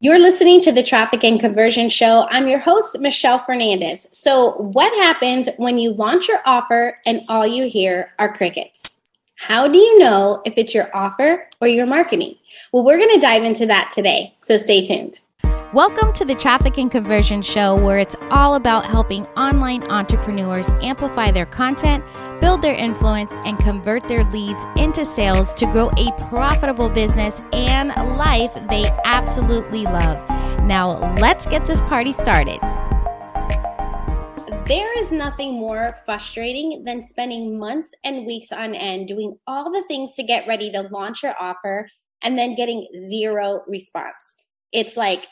You're listening to the Traffic and Conversion Show. I'm your host, Michelle Fernandez. So, what happens when you launch your offer and all you hear are crickets? How do you know if it's your offer or your marketing? Well, we're going to dive into that today. So, stay tuned. Welcome to the Traffic and Conversion Show, where it's all about helping online entrepreneurs amplify their content, build their influence, and convert their leads into sales to grow a profitable business and life they absolutely love. Now, let's get this party started. There is nothing more frustrating than spending months and weeks on end doing all the things to get ready to launch your offer and then getting zero response. It's like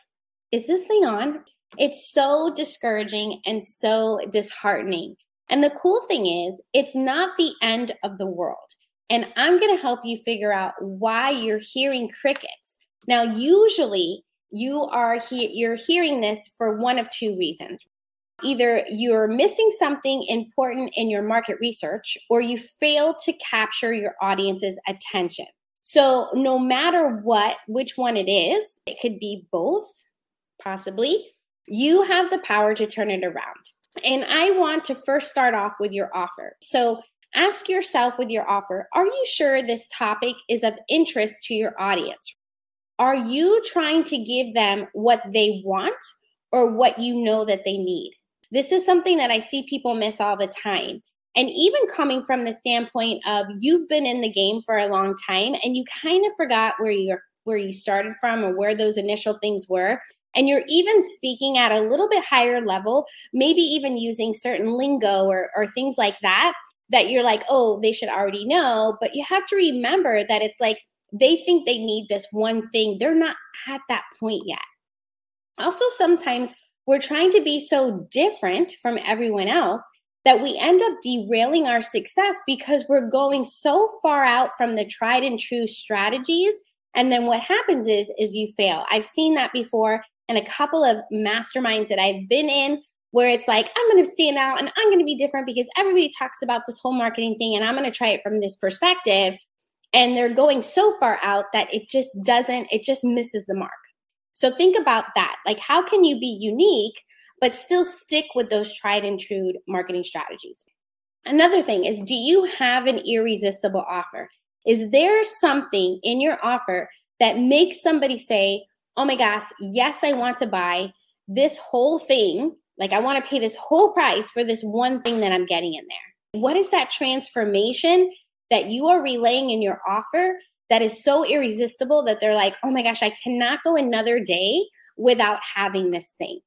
is this thing on? It's so discouraging and so disheartening. And the cool thing is, it's not the end of the world. And I'm going to help you figure out why you're hearing crickets. Now, usually you are he- you're hearing this for one of two reasons. Either you're missing something important in your market research or you fail to capture your audience's attention. So, no matter what, which one it is, it could be both possibly, you have the power to turn it around. And I want to first start off with your offer. So ask yourself with your offer are you sure this topic is of interest to your audience? Are you trying to give them what they want or what you know that they need? This is something that I see people miss all the time. And even coming from the standpoint of you've been in the game for a long time and you kind of forgot where you're where you started from or where those initial things were and you're even speaking at a little bit higher level, maybe even using certain lingo or, or things like that, that you're like, oh, they should already know. But you have to remember that it's like they think they need this one thing. They're not at that point yet. Also, sometimes we're trying to be so different from everyone else that we end up derailing our success because we're going so far out from the tried and true strategies and then what happens is is you fail i've seen that before and a couple of masterminds that I've been in where it's like, I'm going to stand out and I'm going to be different because everybody talks about this whole marketing thing and I'm going to try it from this perspective. And they're going so far out that it just doesn't, it just misses the mark. So think about that. Like, how can you be unique, but still stick with those tried and true marketing strategies? Another thing is, do you have an irresistible offer? Is there something in your offer that makes somebody say, oh my gosh, yes, I want to buy this whole thing. Like, I want to pay this whole price for this one thing that I'm getting in there. What is that transformation that you are relaying in your offer that is so irresistible that they're like, oh my gosh, I cannot go another day without having this thing?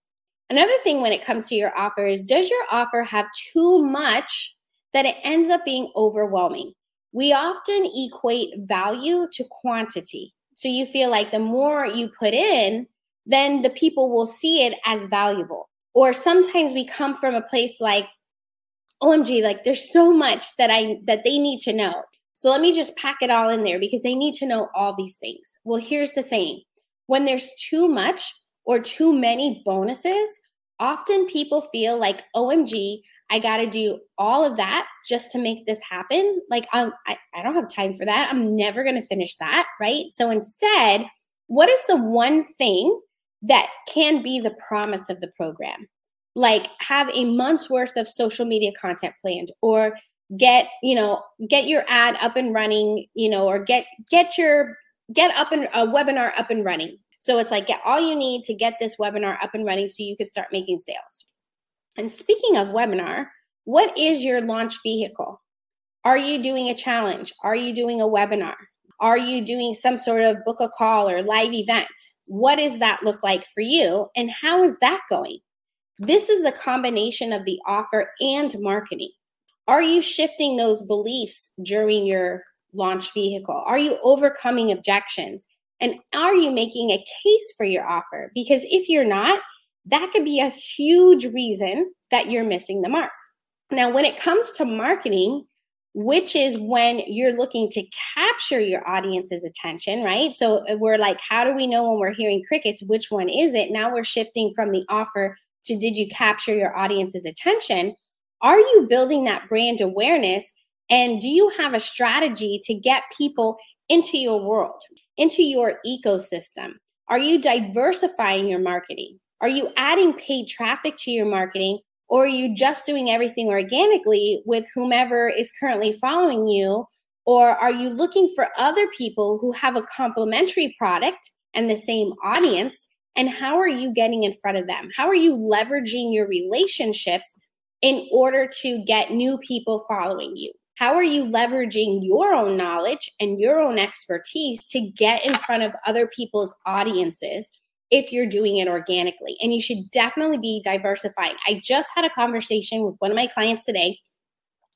Another thing when it comes to your offer is does your offer have too much that it ends up being overwhelming? We often equate value to quantity. So you feel like the more you put in, then the people will see it as valuable. Or sometimes we come from a place like, OMG, like there's so much that I that they need to know. So let me just pack it all in there because they need to know all these things. Well, here's the thing. When there's too much or too many bonuses, often people feel like, OMG, I got to do all of that just to make this happen. Like, I'm, I, I don't have time for that. I'm never going to finish that. Right. So instead, what is the one thing that can be the promise of the program? Like, have a month's worth of social media content planned or get you know get your ad up and running you know or get get your get up and a webinar up and running so it's like get all you need to get this webinar up and running so you can start making sales and speaking of webinar, what is your launch vehicle? Are you doing a challenge? Are you doing a webinar? Are you doing some sort of book a call or live event? What does that look like for you? And how is that going? This is the combination of the offer and marketing. Are you shifting those beliefs during your launch vehicle? Are you overcoming objections? And are you making a case for your offer? Because if you're not, that could be a huge reason that you're missing the mark. Now, when it comes to marketing, which is when you're looking to capture your audience's attention, right? So uh, we're like, how do we know when we're hearing crickets? Which one is it? Now we're shifting from the offer to did you capture your audience's attention? Are you building that brand awareness? And do you have a strategy to get people into your world, into your ecosystem? Are you diversifying your marketing? Are you adding paid traffic to your marketing? Or are you just doing everything organically with whomever is currently following you? Or are you looking for other people who have a complementary product and the same audience? And how are you getting in front of them? How are you leveraging your relationships in order to get new people following you? How are you leveraging your own knowledge and your own expertise to get in front of other people's audiences if you're doing it organically. And you should definitely be diversifying. I just had a conversation with one of my clients today,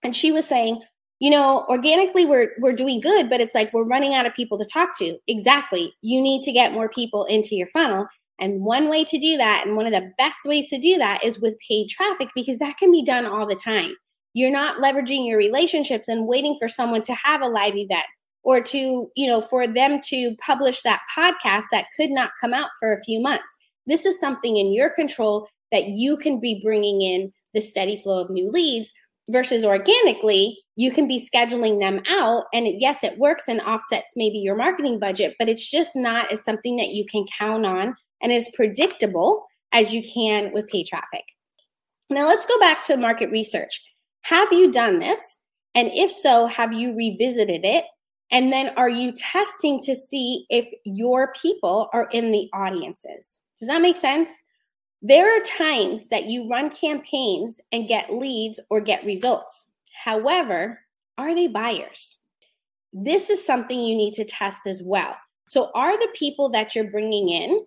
and she was saying, you know, organically we're we're doing good, but it's like we're running out of people to talk to. Exactly. You need to get more people into your funnel. And one way to do that, and one of the best ways to do that is with paid traffic because that can be done all the time. You're not leveraging your relationships and waiting for someone to have a live event or to, you know, for them to publish that podcast that could not come out for a few months. This is something in your control that you can be bringing in the steady flow of new leads versus organically, you can be scheduling them out. And yes, it works and offsets maybe your marketing budget, but it's just not as something that you can count on and as predictable as you can with pay traffic. Now, let's go back to market research. Have you done this? And if so, have you revisited it and then are you testing to see if your people are in the audiences? Does that make sense? There are times that you run campaigns and get leads or get results. However, are they buyers? This is something you need to test as well. So, are the people that you're bringing in,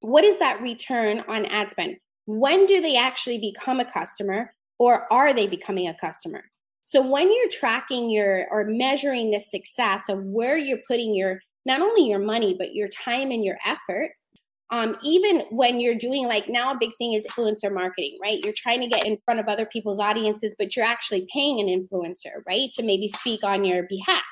what is that return on ad spend? When do they actually become a customer or are they becoming a customer? So when you're tracking your or measuring the success of where you're putting your not only your money but your time and your effort, um, even when you're doing like now a big thing is influencer marketing, right? You're trying to get in front of other people's audiences, but you're actually paying an influencer, right, to maybe speak on your behalf.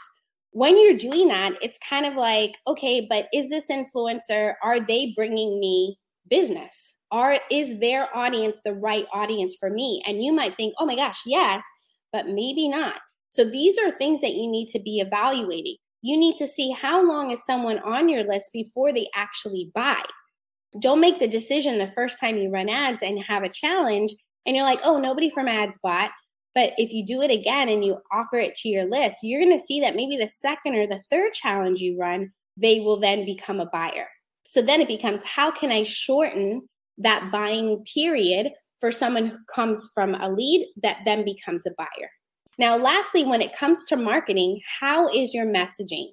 When you're doing that, it's kind of like, okay, but is this influencer? Are they bringing me business? Are is their audience the right audience for me? And you might think, oh my gosh, yes but maybe not. So these are things that you need to be evaluating. You need to see how long is someone on your list before they actually buy. Don't make the decision the first time you run ads and have a challenge and you're like, oh, nobody from ads bought. But if you do it again and you offer it to your list, you're going to see that maybe the second or the third challenge you run, they will then become a buyer. So then it becomes how can I shorten that buying period for someone who comes from a lead that then becomes a buyer. Now, lastly, when it comes to marketing, how is your messaging?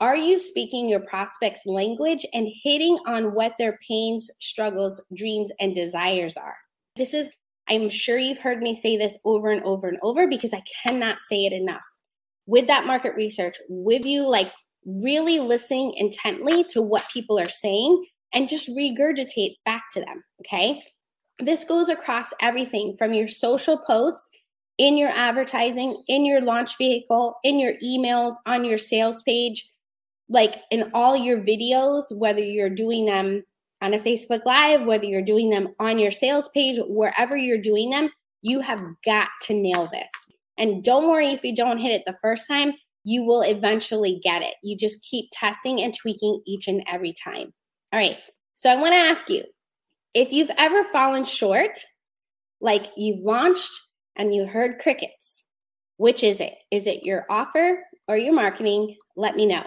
Are you speaking your prospects' language and hitting on what their pains, struggles, dreams, and desires are? This is, I'm sure you've heard me say this over and over and over because I cannot say it enough. With that market research, with you like really listening intently to what people are saying and just regurgitate back to them. Okay. This goes across everything from your social posts, in your advertising, in your launch vehicle, in your emails, on your sales page, like in all your videos, whether you're doing them on a Facebook Live, whether you're doing them on your sales page, wherever you're doing them, you have got to nail this. And don't worry if you don't hit it the first time, you will eventually get it. You just keep testing and tweaking each and every time. All right. So I want to ask you if you've ever fallen short, like you've launched and you heard crickets, which is it? Is it your offer or your marketing? Let me know.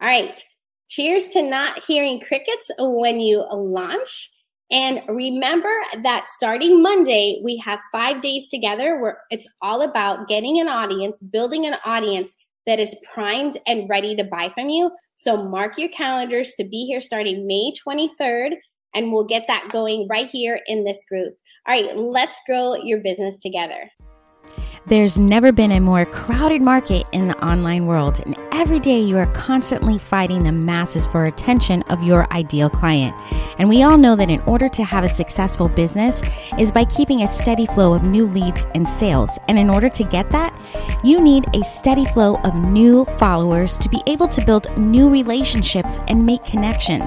All right. Cheers to not hearing crickets when you launch. And remember that starting Monday, we have five days together where it's all about getting an audience, building an audience that is primed and ready to buy from you. So mark your calendars to be here starting May 23rd and we'll get that going right here in this group. All right, let's grow your business together. There's never been a more crowded market in the online world, and every day you are constantly fighting the masses for attention of your ideal client. And we all know that in order to have a successful business is by keeping a steady flow of new leads and sales. And in order to get that, you need a steady flow of new followers to be able to build new relationships and make connections.